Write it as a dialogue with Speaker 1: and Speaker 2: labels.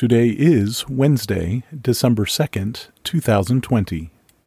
Speaker 1: Today is Wednesday, December 2nd, 2020.